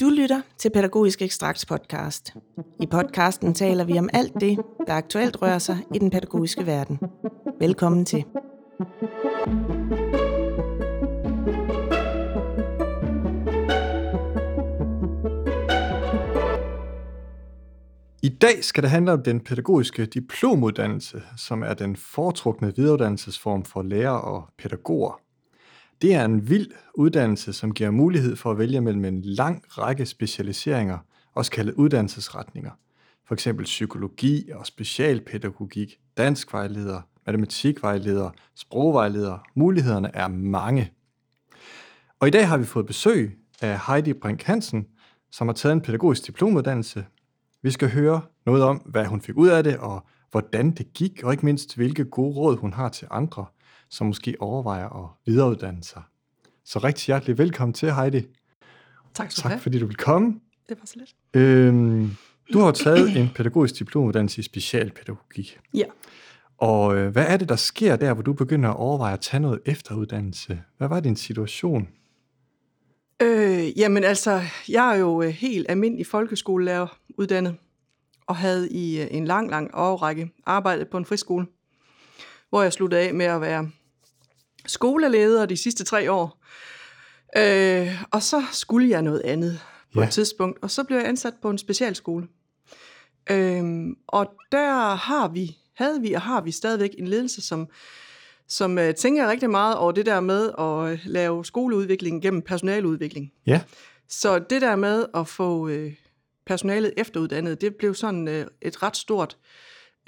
Du lytter til Pædagogisk Ekstrakts podcast. I podcasten taler vi om alt det, der aktuelt rører sig i den pædagogiske verden. Velkommen til. I dag skal det handle om den pædagogiske diplomuddannelse, som er den foretrukne videreuddannelsesform for lærere og pædagoger. Det er en vild uddannelse, som giver mulighed for at vælge mellem en lang række specialiseringer, også kaldet uddannelsesretninger. For eksempel psykologi og specialpædagogik, danskvejleder, matematikvejleder, sprogvejleder. Mulighederne er mange. Og i dag har vi fået besøg af Heidi Brink Hansen, som har taget en pædagogisk diplomuddannelse. Vi skal høre noget om, hvad hun fik ud af det, og hvordan det gik, og ikke mindst, hvilke gode råd hun har til andre – som måske overvejer at videreuddanne sig. Så rigtig hjertelig velkommen til, Heidi. Tak skal tak, du have. fordi du vil komme. Det var så lidt. Øhm, du har taget en pædagogisk diplomuddannelse i specialpædagogik. Ja. Og øh, hvad er det, der sker der, hvor du begynder at overveje at tage noget efteruddannelse? Hvad var din situation? Øh, jamen altså, jeg er jo øh, helt almindelig folkeskolelærer uddannet, og havde i øh, en lang, lang årrække arbejdet på en friskole hvor jeg sluttede af med at være skoleleder de sidste tre år. Øh, og så skulle jeg noget andet på ja. et tidspunkt, og så blev jeg ansat på en specialskole. Øh, og der har vi, havde vi og har vi stadigvæk en ledelse, som, som uh, tænker rigtig meget over det der med at lave skoleudvikling gennem personaludvikling. Ja. Så det der med at få uh, personalet efteruddannet, det blev sådan uh, et ret stort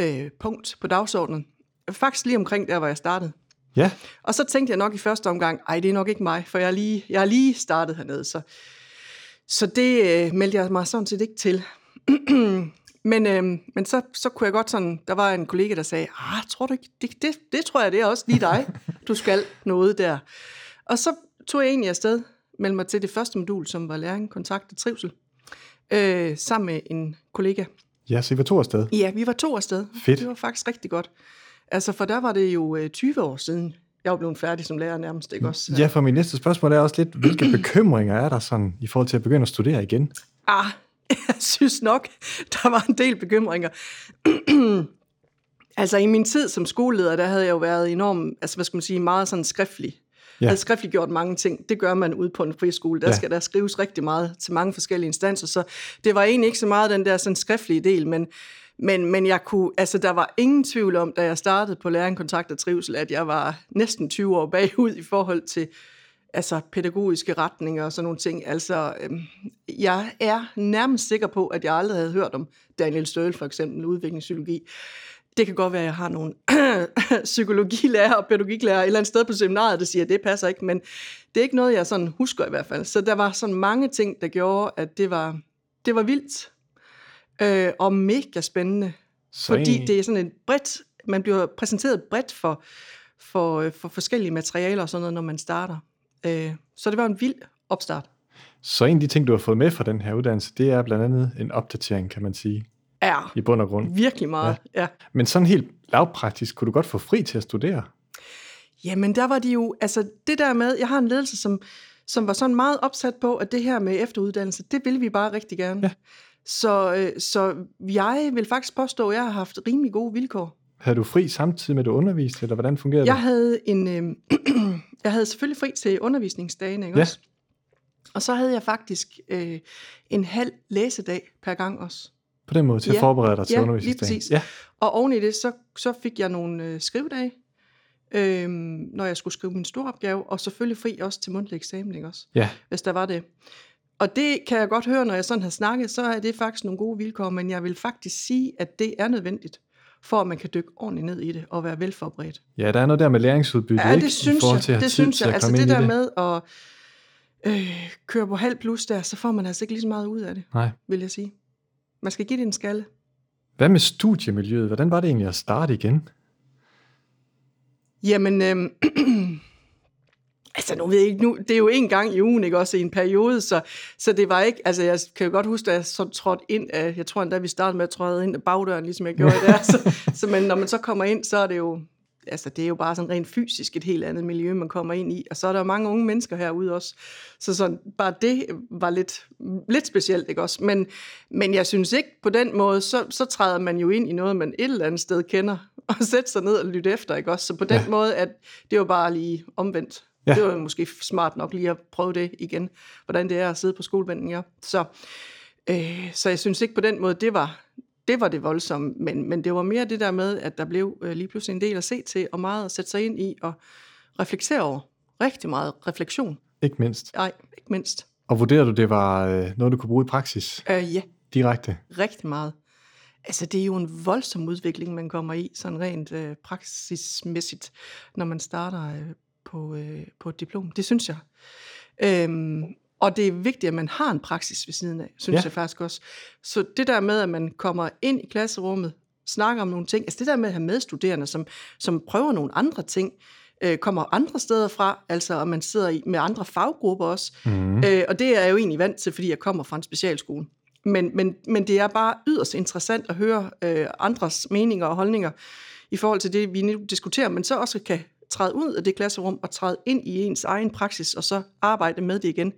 uh, punkt på dagsordenen faktisk lige omkring der, hvor jeg startede. Ja. Og så tænkte jeg nok i første omgang, ej, det er nok ikke mig, for jeg er lige, jeg er lige startet hernede. Så, så det øh, meldte jeg mig sådan set ikke til. men øh, men så, så kunne jeg godt sådan, der var en kollega, der sagde, ah, tror du ikke, det, det, det tror jeg, det er også lige dig, du skal noget der. Og så tog jeg egentlig afsted, meldte mig til det første modul, som var læring, kontakt og trivsel, øh, sammen med en kollega. Ja, så I var to afsted? Ja, vi var to afsted. Fedt. Det var faktisk rigtig godt. Altså, for der var det jo 20 øh, år siden, jeg var blevet færdig som lærer nærmest, ikke også? Ja, for min næste spørgsmål er også lidt, hvilke bekymringer er der sådan, i forhold til at begynde at studere igen? Ah, jeg synes nok, der var en del bekymringer. altså, i min tid som skoleleder, der havde jeg jo været enormt, altså, hvad skal man sige, meget sådan skriftlig. Ja. Jeg havde skriftligt gjort mange ting. Det gør man ude på en friskole. Der ja. skal der skrives rigtig meget til mange forskellige instanser, så det var egentlig ikke så meget den der sådan skriftlige del, men men, men jeg kunne, altså, der var ingen tvivl om, da jeg startede på læring, kontakt og trivsel, at jeg var næsten 20 år bagud i forhold til altså, pædagogiske retninger og sådan nogle ting. Altså, øhm, jeg er nærmest sikker på, at jeg aldrig havde hørt om Daniel Støl, for eksempel, udviklingspsykologi. Det kan godt være, at jeg har nogle psykologilærer og pædagogiklærer et eller andet sted på seminaret, der siger, at det passer ikke, men det er ikke noget, jeg sådan husker i hvert fald. Så der var sådan mange ting, der gjorde, at det var, det var vildt øh, og mega spændende. Så fordi en... det er sådan et bredt, man bliver præsenteret bredt for, for, øh, for forskellige materialer og sådan noget, når man starter. Øh, så det var en vild opstart. Så en af de ting, du har fået med fra den her uddannelse, det er blandt andet en opdatering, kan man sige. Ja, i bund og grund. virkelig meget, ja. ja. Men sådan helt lavpraktisk, kunne du godt få fri til at studere? Jamen, der var de jo, altså det der med, jeg har en ledelse, som, som var sådan meget opsat på, at det her med efteruddannelse, det vil vi bare rigtig gerne. Ja. Så, øh, så jeg vil faktisk påstå, at jeg har haft rimelig gode vilkår. Havde du fri samtidig med, at du underviste, eller hvordan fungerede jeg det? Havde en, øh, jeg havde selvfølgelig fri til undervisningsdagen, ikke ja. også? Og så havde jeg faktisk øh, en halv læsedag per gang også. På den måde til ja, at forberede dig til ja, undervisningsdagen? Lige præcis. Ja, Og oven i det, så, så fik jeg nogle øh, skrivedage, øh, når jeg skulle skrive min store opgave, og selvfølgelig fri også til mundtlig eksamen, ikke også? Ja. Hvis der var det. Og det kan jeg godt høre, når jeg sådan har snakket, så er det faktisk nogle gode vilkår, men jeg vil faktisk sige, at det er nødvendigt, for at man kan dykke ordentligt ned i det og være velforberedt. Ja, der er noget der med læringsudbytte, ja, det ikke? synes jeg. Til det synes jeg. Altså det der det. med at øh, køre på halv plus der, så får man altså ikke lige så meget ud af det, Nej. vil jeg sige. Man skal give det en skalle. Hvad med studiemiljøet? Hvordan var det egentlig at starte igen? Jamen, øh, Altså nu ved jeg ikke, nu, det er jo en gang i ugen, ikke også i en periode, så, så det var ikke, altså jeg kan jo godt huske, at jeg så trådte ind, af, jeg tror endda vi startede med at træde ind af bagdøren, ligesom jeg gjorde der, så, så men når man så kommer ind, så er det jo altså det er jo bare sådan rent fysisk et helt andet miljø, man kommer ind i, og så er der jo mange unge mennesker herude også, så sådan, bare det var lidt, lidt specielt, ikke også? Men, men jeg synes ikke på den måde, så, så træder man jo ind i noget, man et eller andet sted kender, og sætter sig ned og lytter efter, ikke også? Så på den ja. måde, at det var bare lige omvendt. Ja. Det var måske smart nok lige at prøve det igen, hvordan det er at sidde på skolebænken, ja. Så, øh, så jeg synes ikke på den måde, det var, det var det voldsomme, men, men det var mere det der med, at der blev øh, lige pludselig en del at se til, og meget at sætte sig ind i, og reflektere over. Rigtig meget refleksion. Ikke mindst. Nej, ikke mindst. Og vurderer du, det var øh, noget, du kunne bruge i praksis? Øh, ja. Direkte? Rigtig meget. Altså, det er jo en voldsom udvikling, man kommer i, sådan rent øh, praksismæssigt, når man starter øh, på, øh, på et diplom. Det synes jeg. Øhm, og det er vigtigt, at man har en praksis ved siden af, synes ja. jeg faktisk også. Så det der med, at man kommer ind i klasserummet, snakker om nogle ting, altså det der med at have medstuderende, som, som prøver nogle andre ting, øh, kommer andre steder fra, altså og man sidder i, med andre faggrupper også. Mm. Øh, og det er jeg jo egentlig vant til, fordi jeg kommer fra en specialskole. Men, men, men det er bare yderst interessant at høre øh, andres meninger og holdninger i forhold til det, vi nu diskuterer, men så også kan træde ud af det klasserum og træde ind i ens egen praksis, og så arbejde med det igen.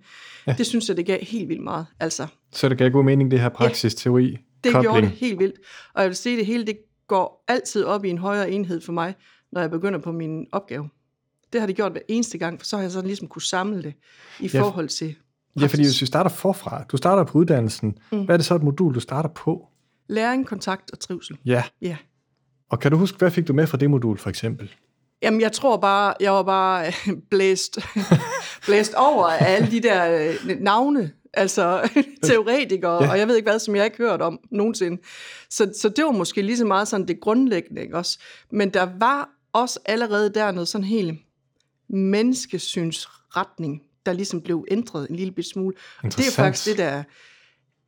Ja. Det synes jeg, det gav helt vildt meget. Altså, så det gav god mening, det her praksis-teori? Ja, det kobling. gjorde det helt vildt. Og jeg vil sige, det hele det går altid op i en højere enhed for mig, når jeg begynder på min opgave. Det har det gjort hver eneste gang, for så har jeg sådan ligesom kunne samle det i ja, forhold til praksis. Ja, fordi hvis vi starter forfra, du starter på uddannelsen, mm. hvad er det så et modul, du starter på? Læring, kontakt og trivsel. Ja. ja. Og kan du huske, hvad fik du med fra det modul for eksempel? Jamen, jeg tror bare, jeg var bare øh, blæst, blæst over af alle de der øh, navne, altså teoretikere, ja. og jeg ved ikke hvad, som jeg ikke hørt om nogensinde. Så, så det var måske lige så meget sådan det grundlæggende, ikke også? Men der var også allerede der noget sådan helt menneskesynsretning, der ligesom blev ændret en lille smule. Det er faktisk det, der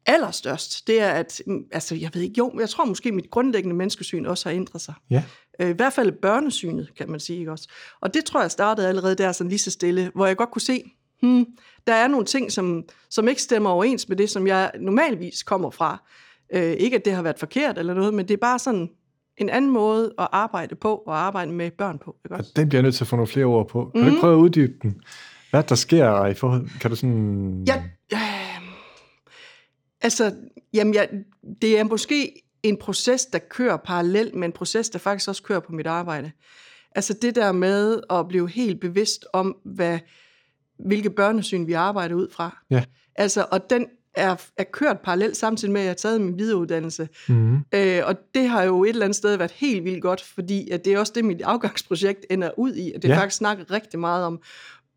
allerstørst, det er, at, mm, altså jeg ved ikke, jo, jeg tror måske, mit grundlæggende menneskesyn også har ændret sig. Ja. Øh, I hvert fald børnesynet, kan man sige ikke også. Og det tror jeg startede allerede der sådan lige så stille, hvor jeg godt kunne se, hmm, der er nogle ting, som, som ikke stemmer overens med det, som jeg normalvis kommer fra. Øh, ikke at det har været forkert eller noget, men det er bare sådan en anden måde at arbejde på, og arbejde med børn på. Ikke også? Ja, den bliver jeg nødt til at få nogle flere ord på. Kan mm. du mhm. prøve at uddybe den? Hvad der sker i forhold... Kan du sådan... Ja, øh, altså, jamen, ja, det er måske en proces, der kører parallelt med en proces, der faktisk også kører på mit arbejde. Altså det der med at blive helt bevidst om, hvad, hvilke børnesyn vi arbejder ud fra. Ja. Altså, og den er, er kørt parallelt samtidig med, at jeg har taget min videreuddannelse. Mm-hmm. Øh, og det har jo et eller andet sted været helt vildt godt, fordi at det er også det, mit afgangsprojekt ender ud i, at det ja. faktisk snakker rigtig meget om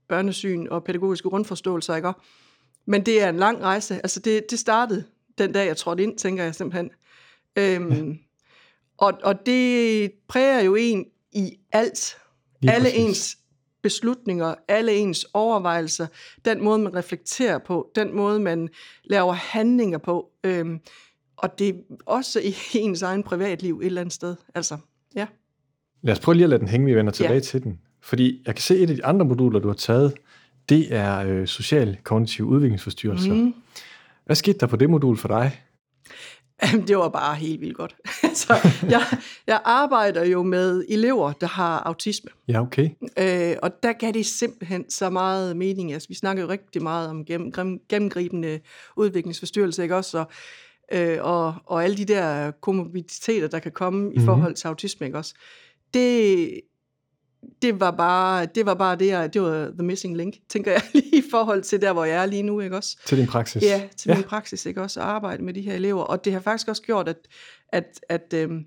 børnesyn og pædagogiske grundforståelser, ikke? Men det er en lang rejse. Altså det, det startede den dag, jeg trådte ind, tænker jeg simpelthen. Øhm, ja. og, og det præger jo en i alt. Lige alle præcis. ens beslutninger, alle ens overvejelser, den måde, man reflekterer på, den måde, man laver handlinger på. Øhm, og det er også i ens egen privatliv et eller andet sted. Altså, ja. Lad os prøve lige at lade den hænge, vi vender tilbage ja. til den. Fordi jeg kan se, et af de andre moduler, du har taget, det er øh, social kognitiv udviklingsforstyrrelser. Mm. Hvad skete der på det modul for dig? Det var bare helt vildt godt. altså, jeg, jeg arbejder jo med elever, der har autisme. Ja, okay. Øh, og der gav det simpelthen så meget mening. Altså, vi snakker jo rigtig meget om gennem, gennemgribende udviklingsforstyrrelse, ikke også? Og, øh, og, og alle de der komorbiditeter, der kan komme mm-hmm. i mhm. forhold til autisme, ikke også? Det, det var bare det var bare det, jeg, det var the missing link, tænker jeg lige i forhold til der, hvor jeg er lige nu, ikke også? Til din praksis. Ja, til ja. min praksis, ikke også? At arbejde med de her elever. Og det har faktisk også gjort, at, at, at, øhm,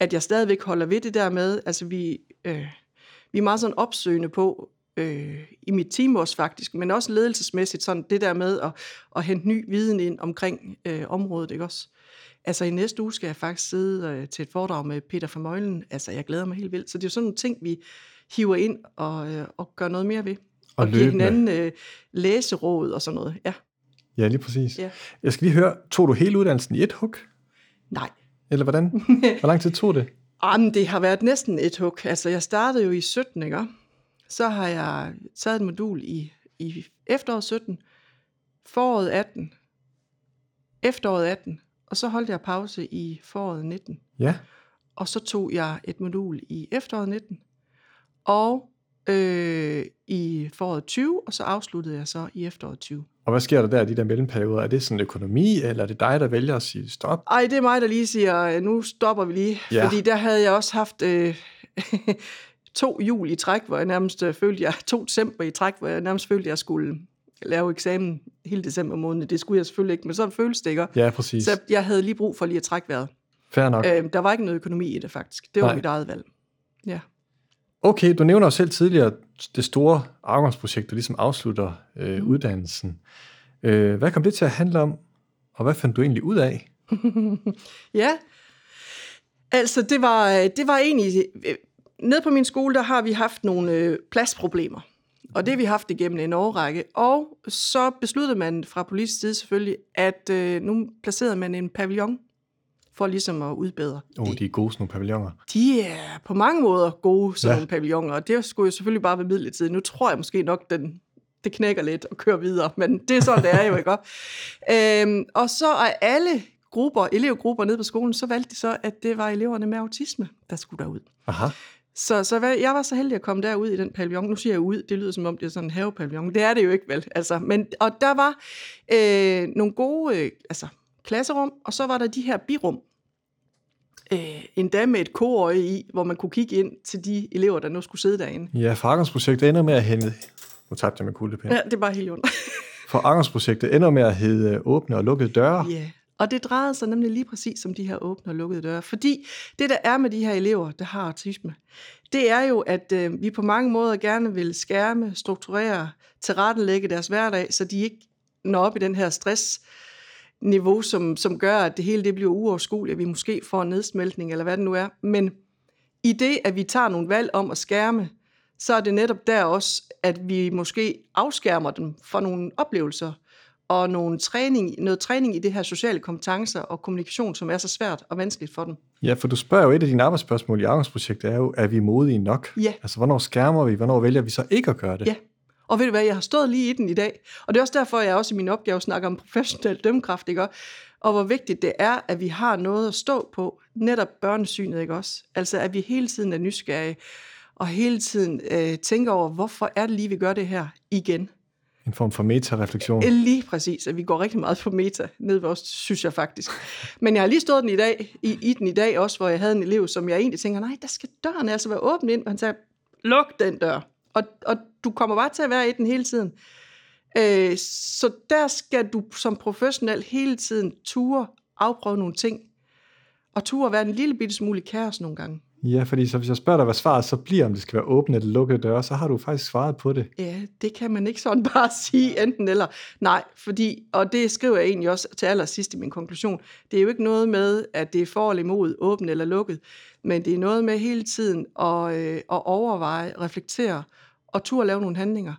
at jeg stadigvæk holder ved det der med, altså vi, øh, vi er meget sådan opsøgende på, øh, i mit team også faktisk, men også ledelsesmæssigt, sådan det der med at, at hente ny viden ind omkring øh, området, ikke også? Altså i næste uge skal jeg faktisk sidde øh, til et foredrag med Peter fra Møglen. Altså jeg glæder mig helt vildt. Så det er jo sådan nogle ting, vi hiver ind og, øh, og gør noget mere ved. Og, og giver hinanden øh, læseråd og sådan noget. Ja. Ja, lige præcis. Ja. Jeg skal lige høre, tog du hele uddannelsen i et hug? Nej. Eller hvordan? Hvor lang tid tog det? Jamen, det har været næsten et hug. Altså, jeg startede jo i 17, ikke? Så har jeg taget et modul i, i efteråret 17, foråret 18, efteråret 18, og så holdt jeg pause i foråret 19. Ja. og så tog jeg et modul i efteråret 19, og øh, i foråret 20, og så afsluttede jeg så i efteråret 20. Og hvad sker der der i de der mellemperioder? Er det sådan økonomi, eller er det dig, der vælger at sige stop? Ej, det er mig, der lige siger, nu stopper vi lige. Ja. Fordi der havde jeg også haft øh, to jul i træk, hvor jeg nærmest øh, følte, jeg, to december i træk, hvor jeg nærmest følte, jeg skulle lave eksamen hele december måned. Det skulle jeg selvfølgelig ikke, men så føles det ikke. Ja, præcis. Så jeg havde lige brug for lige at trække vejret. Fair nok. Øh, der var ikke noget økonomi i det faktisk. Det var Nej. mit eget valg. Ja. Okay, du nævner jo selv tidligere det store afgangsprojekt, der ligesom afslutter øh, mm. uddannelsen. Øh, hvad kom det til at handle om, og hvad fandt du egentlig ud af? ja, altså det var, det var egentlig... Øh, ned på min skole, der har vi haft nogle øh, pladsproblemer. Og det har vi haft igennem en årrække. Og så besluttede man fra politisk side selvfølgelig, at øh, nu placerede man en pavillon for ligesom at udbedre. Oh, de er gode, sådan nogle pavilloner. De er på mange måder gode, sådan ja. nogle pavilloner, og det skulle jo selvfølgelig bare være midlertidigt. Nu tror jeg måske nok, den, det knækker lidt og kører videre, men det er sådan, det er jo, ikke? øhm, og så er alle grupper, elevgrupper nede på skolen, så valgte de så, at det var eleverne med autisme, der skulle derud. Aha. Så, så hvad, jeg var så heldig at komme derud i den pavillon. Nu siger jeg ud, det lyder som om det er sådan en havepavillon. Det er det jo ikke vel. Altså, men, og der var øh, nogle gode øh, altså, klasserum, og så var der de her birum. Øh, endda med et koøje i, hvor man kunne kigge ind til de elever, der nu skulle sidde derinde. Ja, foragangsprojektet ender med at hente... Nu tabte jeg med kuglepind. Ja, det er bare helt ondt. foragangsprojektet ender med at hedde åbne og lukkede døre. Ja, og det drejede sig nemlig lige præcis om de her åbne og lukkede døre. Fordi det, der er med de her elever, der har autisme, det er jo, at øh, vi på mange måder gerne vil skærme, strukturere, tilrettelægge deres hverdag, så de ikke når op i den her stress, niveau, som, som gør, at det hele det bliver uoverskueligt, at vi måske får en nedsmeltning, eller hvad det nu er. Men i det, at vi tager nogle valg om at skærme, så er det netop der også, at vi måske afskærmer dem for nogle oplevelser, og nogle træning, noget træning i det her sociale kompetencer og kommunikation, som er så svært og vanskeligt for dem. Ja, for du spørger jo et af dine arbejdsspørgsmål i arbejdsprojektet, er jo, er vi modige nok? Ja. Altså, hvornår skærmer vi? Hvornår vælger vi så ikke at gøre det? Ja. Og ved du hvad, jeg har stået lige i den i dag. Og det er også derfor, jeg også i min opgave snakker om professionel dømmekraft, ikke? Og hvor vigtigt det er, at vi har noget at stå på. Netop børnesynet, ikke også? Altså, at vi hele tiden er nysgerrige, og hele tiden øh, tænker over, hvorfor er det lige, vi gør det her igen? En form for meta-refleksion. Lige præcis, at vi går rigtig meget på meta ned ved os, synes jeg faktisk. Men jeg har lige stået den i, dag, i, i den i dag også, hvor jeg havde en elev, som jeg egentlig tænker, nej, der skal døren altså være åben ind. Og han sagde, luk den dør. Og, og du kommer bare til at være i den hele tiden. Øh, så der skal du som professionel hele tiden ture afprøve nogle ting, og ture være en lille bitte smule kaos nogle gange. Ja, fordi så hvis jeg spørger dig, hvad svaret så bliver, om det skal være åbne eller lukkede døre, så har du faktisk svaret på det. Ja, det kan man ikke sådan bare sige enten eller. Nej, fordi, og det skriver jeg egentlig også til allersidst i min konklusion, det er jo ikke noget med, at det er for eller imod åbent eller lukket, men det er noget med hele tiden at, øh, at overveje, reflektere og turde lave nogle handlinger.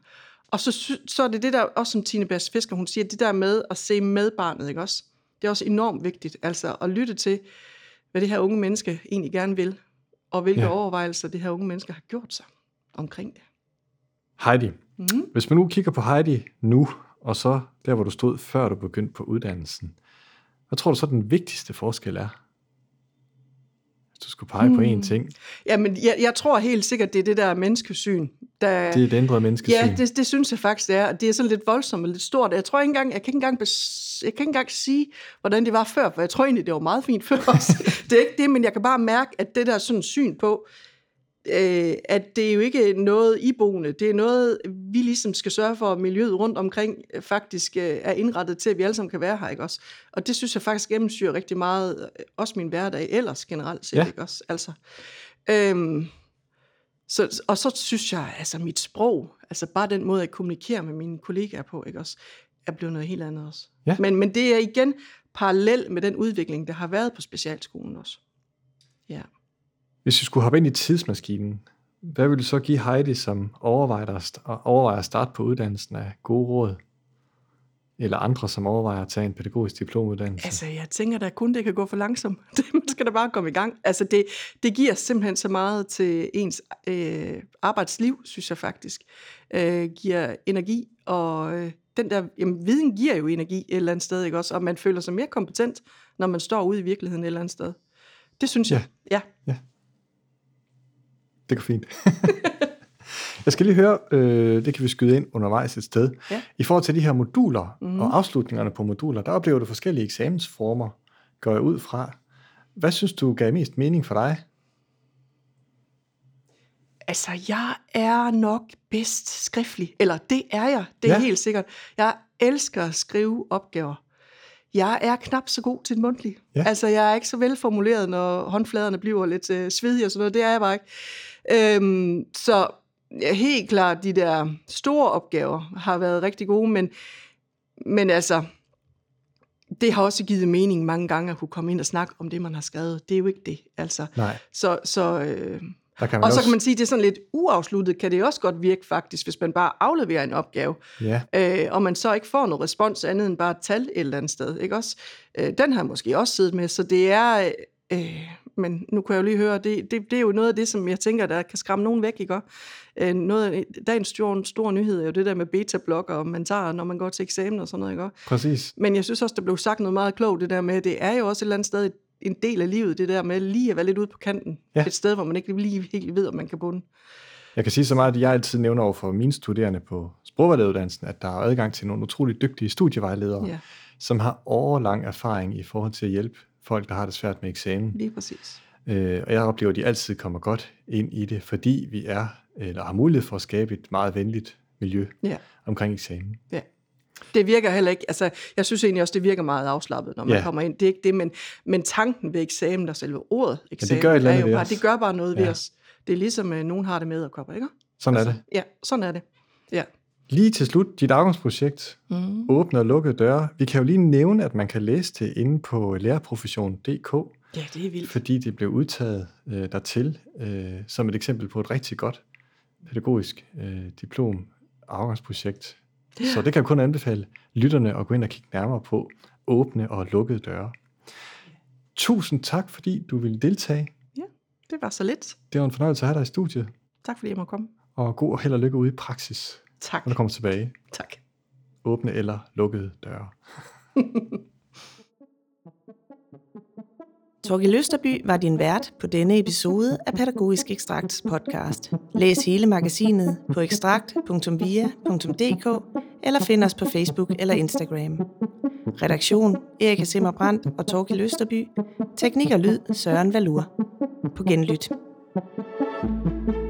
Og så, så er det det der, også som Tine Bass Fisker, hun siger, det der med at se med barnet, ikke også? Det er også enormt vigtigt, altså at lytte til, hvad det her unge menneske egentlig gerne vil, og hvilke ja. overvejelser det her unge menneske har gjort sig omkring det. Heidi, mm. hvis man nu kigger på Heidi nu, og så der, hvor du stod, før du begyndte på uddannelsen, hvad tror du så den vigtigste forskel er? Du skulle pege hmm. på én ting. Jamen, jeg, jeg tror helt sikkert, det er det der menneskesyn. Der, det er det ændrede menneskesyn. Ja, det, det synes jeg faktisk, det er. Det er sådan lidt voldsomt og lidt stort. Jeg tror ikke engang, jeg kan ikke engang, jeg kan ikke engang sige, hvordan det var før, for jeg tror egentlig, det var meget fint før også. det er ikke det, men jeg kan bare mærke, at det der sådan syn på, øh, at det er jo ikke noget iboende, det er noget, vi ligesom skal sørge for, at miljøet rundt omkring øh, faktisk øh, er indrettet til, at vi alle sammen kan være her, ikke også? Og det synes jeg faktisk gennemsyrer rigtig meget, øh, også min hverdag ellers generelt set, ja. ikke også? Altså, øhm, så, og så synes jeg, altså mit sprog, altså bare den måde, at kommunikere med mine kollegaer på, ikke også, er blevet noget helt andet også. Ja. Men, men det er igen parallel med den udvikling, der har været på specialskolen også. Ja. Hvis vi skulle hoppe ind i tidsmaskinen, hvad ville du så give Heidi, som overvejer at, overvejer at starte på uddannelsen af gode råd? Eller andre, som overvejer at tage en pædagogisk diplomuddannelse? Altså, jeg tænker da kun, det kan gå for langsomt. Man skal da bare komme i gang. Altså, det, det giver simpelthen så meget til ens øh, arbejdsliv, synes jeg faktisk. Øh, giver energi, og øh, den der, jamen, viden giver jo energi et eller andet sted, ikke også? Og man føler sig mere kompetent, når man står ude i virkeligheden et eller andet sted Det synes jeg. Ja. ja. Det går fint. Jeg skal lige høre, øh, det kan vi skyde ind undervejs et sted. Ja. I forhold til de her moduler mm. og afslutningerne på moduler, der oplever du forskellige eksamensformer, går jeg ud fra. Hvad synes du gav mest mening for dig? Altså, jeg er nok bedst skriftlig. Eller det er jeg, det er ja. helt sikkert. Jeg elsker at skrive opgaver. Jeg er knap så god til en mundtlig. Ja. Altså, jeg er ikke så velformuleret, når håndfladerne bliver lidt øh, svedige og sådan noget. Det er jeg bare ikke. Øhm, så ja, helt klart, de der store opgaver har været rigtig gode, men, men altså, det har også givet mening mange gange at kunne komme ind og snakke om det, man har skrevet. Det er jo ikke det, altså. Nej. Så, så, øh, der kan man og også... så kan man sige, at det er sådan lidt uafsluttet, kan det også godt virke faktisk, hvis man bare afleverer en opgave, ja. øh, og man så ikke får noget respons andet end bare et tal et eller andet sted. Ikke også? Øh, den har jeg måske også siddet med, så det er... Øh, men nu kan jeg jo lige høre, det, det, det er jo noget af det, som jeg tænker, der kan skræmme nogen væk, ikke? Øh, noget, dagens store, store nyhed er jo det der med beta-blokker, og man tager, når man går til eksamen og sådan noget, ikke? Præcis. Men jeg synes også, der blev sagt noget meget klogt, det der med, det er jo også et eller andet sted en del af livet, det der med lige at være lidt ude på kanten. Ja. Et sted, hvor man ikke lige helt ved, om man kan bunde. Jeg kan sige så meget, at jeg altid nævner over for mine studerende på sprogvejlederuddannelsen, at der er adgang til nogle utroligt dygtige studievejledere, ja. som har overlang erfaring i forhold til at hjælpe folk, der har det svært med eksamen. Lige præcis. Øh, og jeg oplever, at de altid kommer godt ind i det, fordi vi er, eller har mulighed for at skabe et meget venligt miljø ja. omkring eksamen. Ja. Det virker heller ikke, altså jeg synes egentlig også, det virker meget afslappet, når man ja. kommer ind. Det er ikke det, men, men tanken ved eksamen og selve ordet eksamen, ja, det gør, er jo bare, det gør bare noget ja. ved os. Det er ligesom, at nogen har det med at komme, ikke? Sådan altså, er det. Ja, sådan er det. Ja. Lige til slut, dit afgangsprojekt, mm. åbne og lukkede døre. Vi kan jo lige nævne, at man kan læse det inde på lærerprofession.dk. Ja, det er vildt. Fordi det blev udtaget øh, dertil øh, som et eksempel på et rigtig godt pædagogisk øh, diplom afgangsprojekt. Ja. Så det kan jeg kun anbefale lytterne at gå ind og kigge nærmere på åbne og lukkede døre. Tusind tak, fordi du ville deltage. Ja, det var så lidt. Det var en fornøjelse at have dig i studiet. Tak fordi jeg måtte komme. Og god held og lykke ude i praksis. Tak. Når du kommer tilbage. Tak. Åbne eller lukkede døre. Torgild Løsterby var din vært på denne episode af Pædagogisk Ekstrakts podcast. Læs hele magasinet på ekstrakt.via.dk eller find os på Facebook eller Instagram. Redaktion Erika Simmerbrandt og Torgild Løsterby. Teknik og lyd Søren Valur. På genlyt. thank you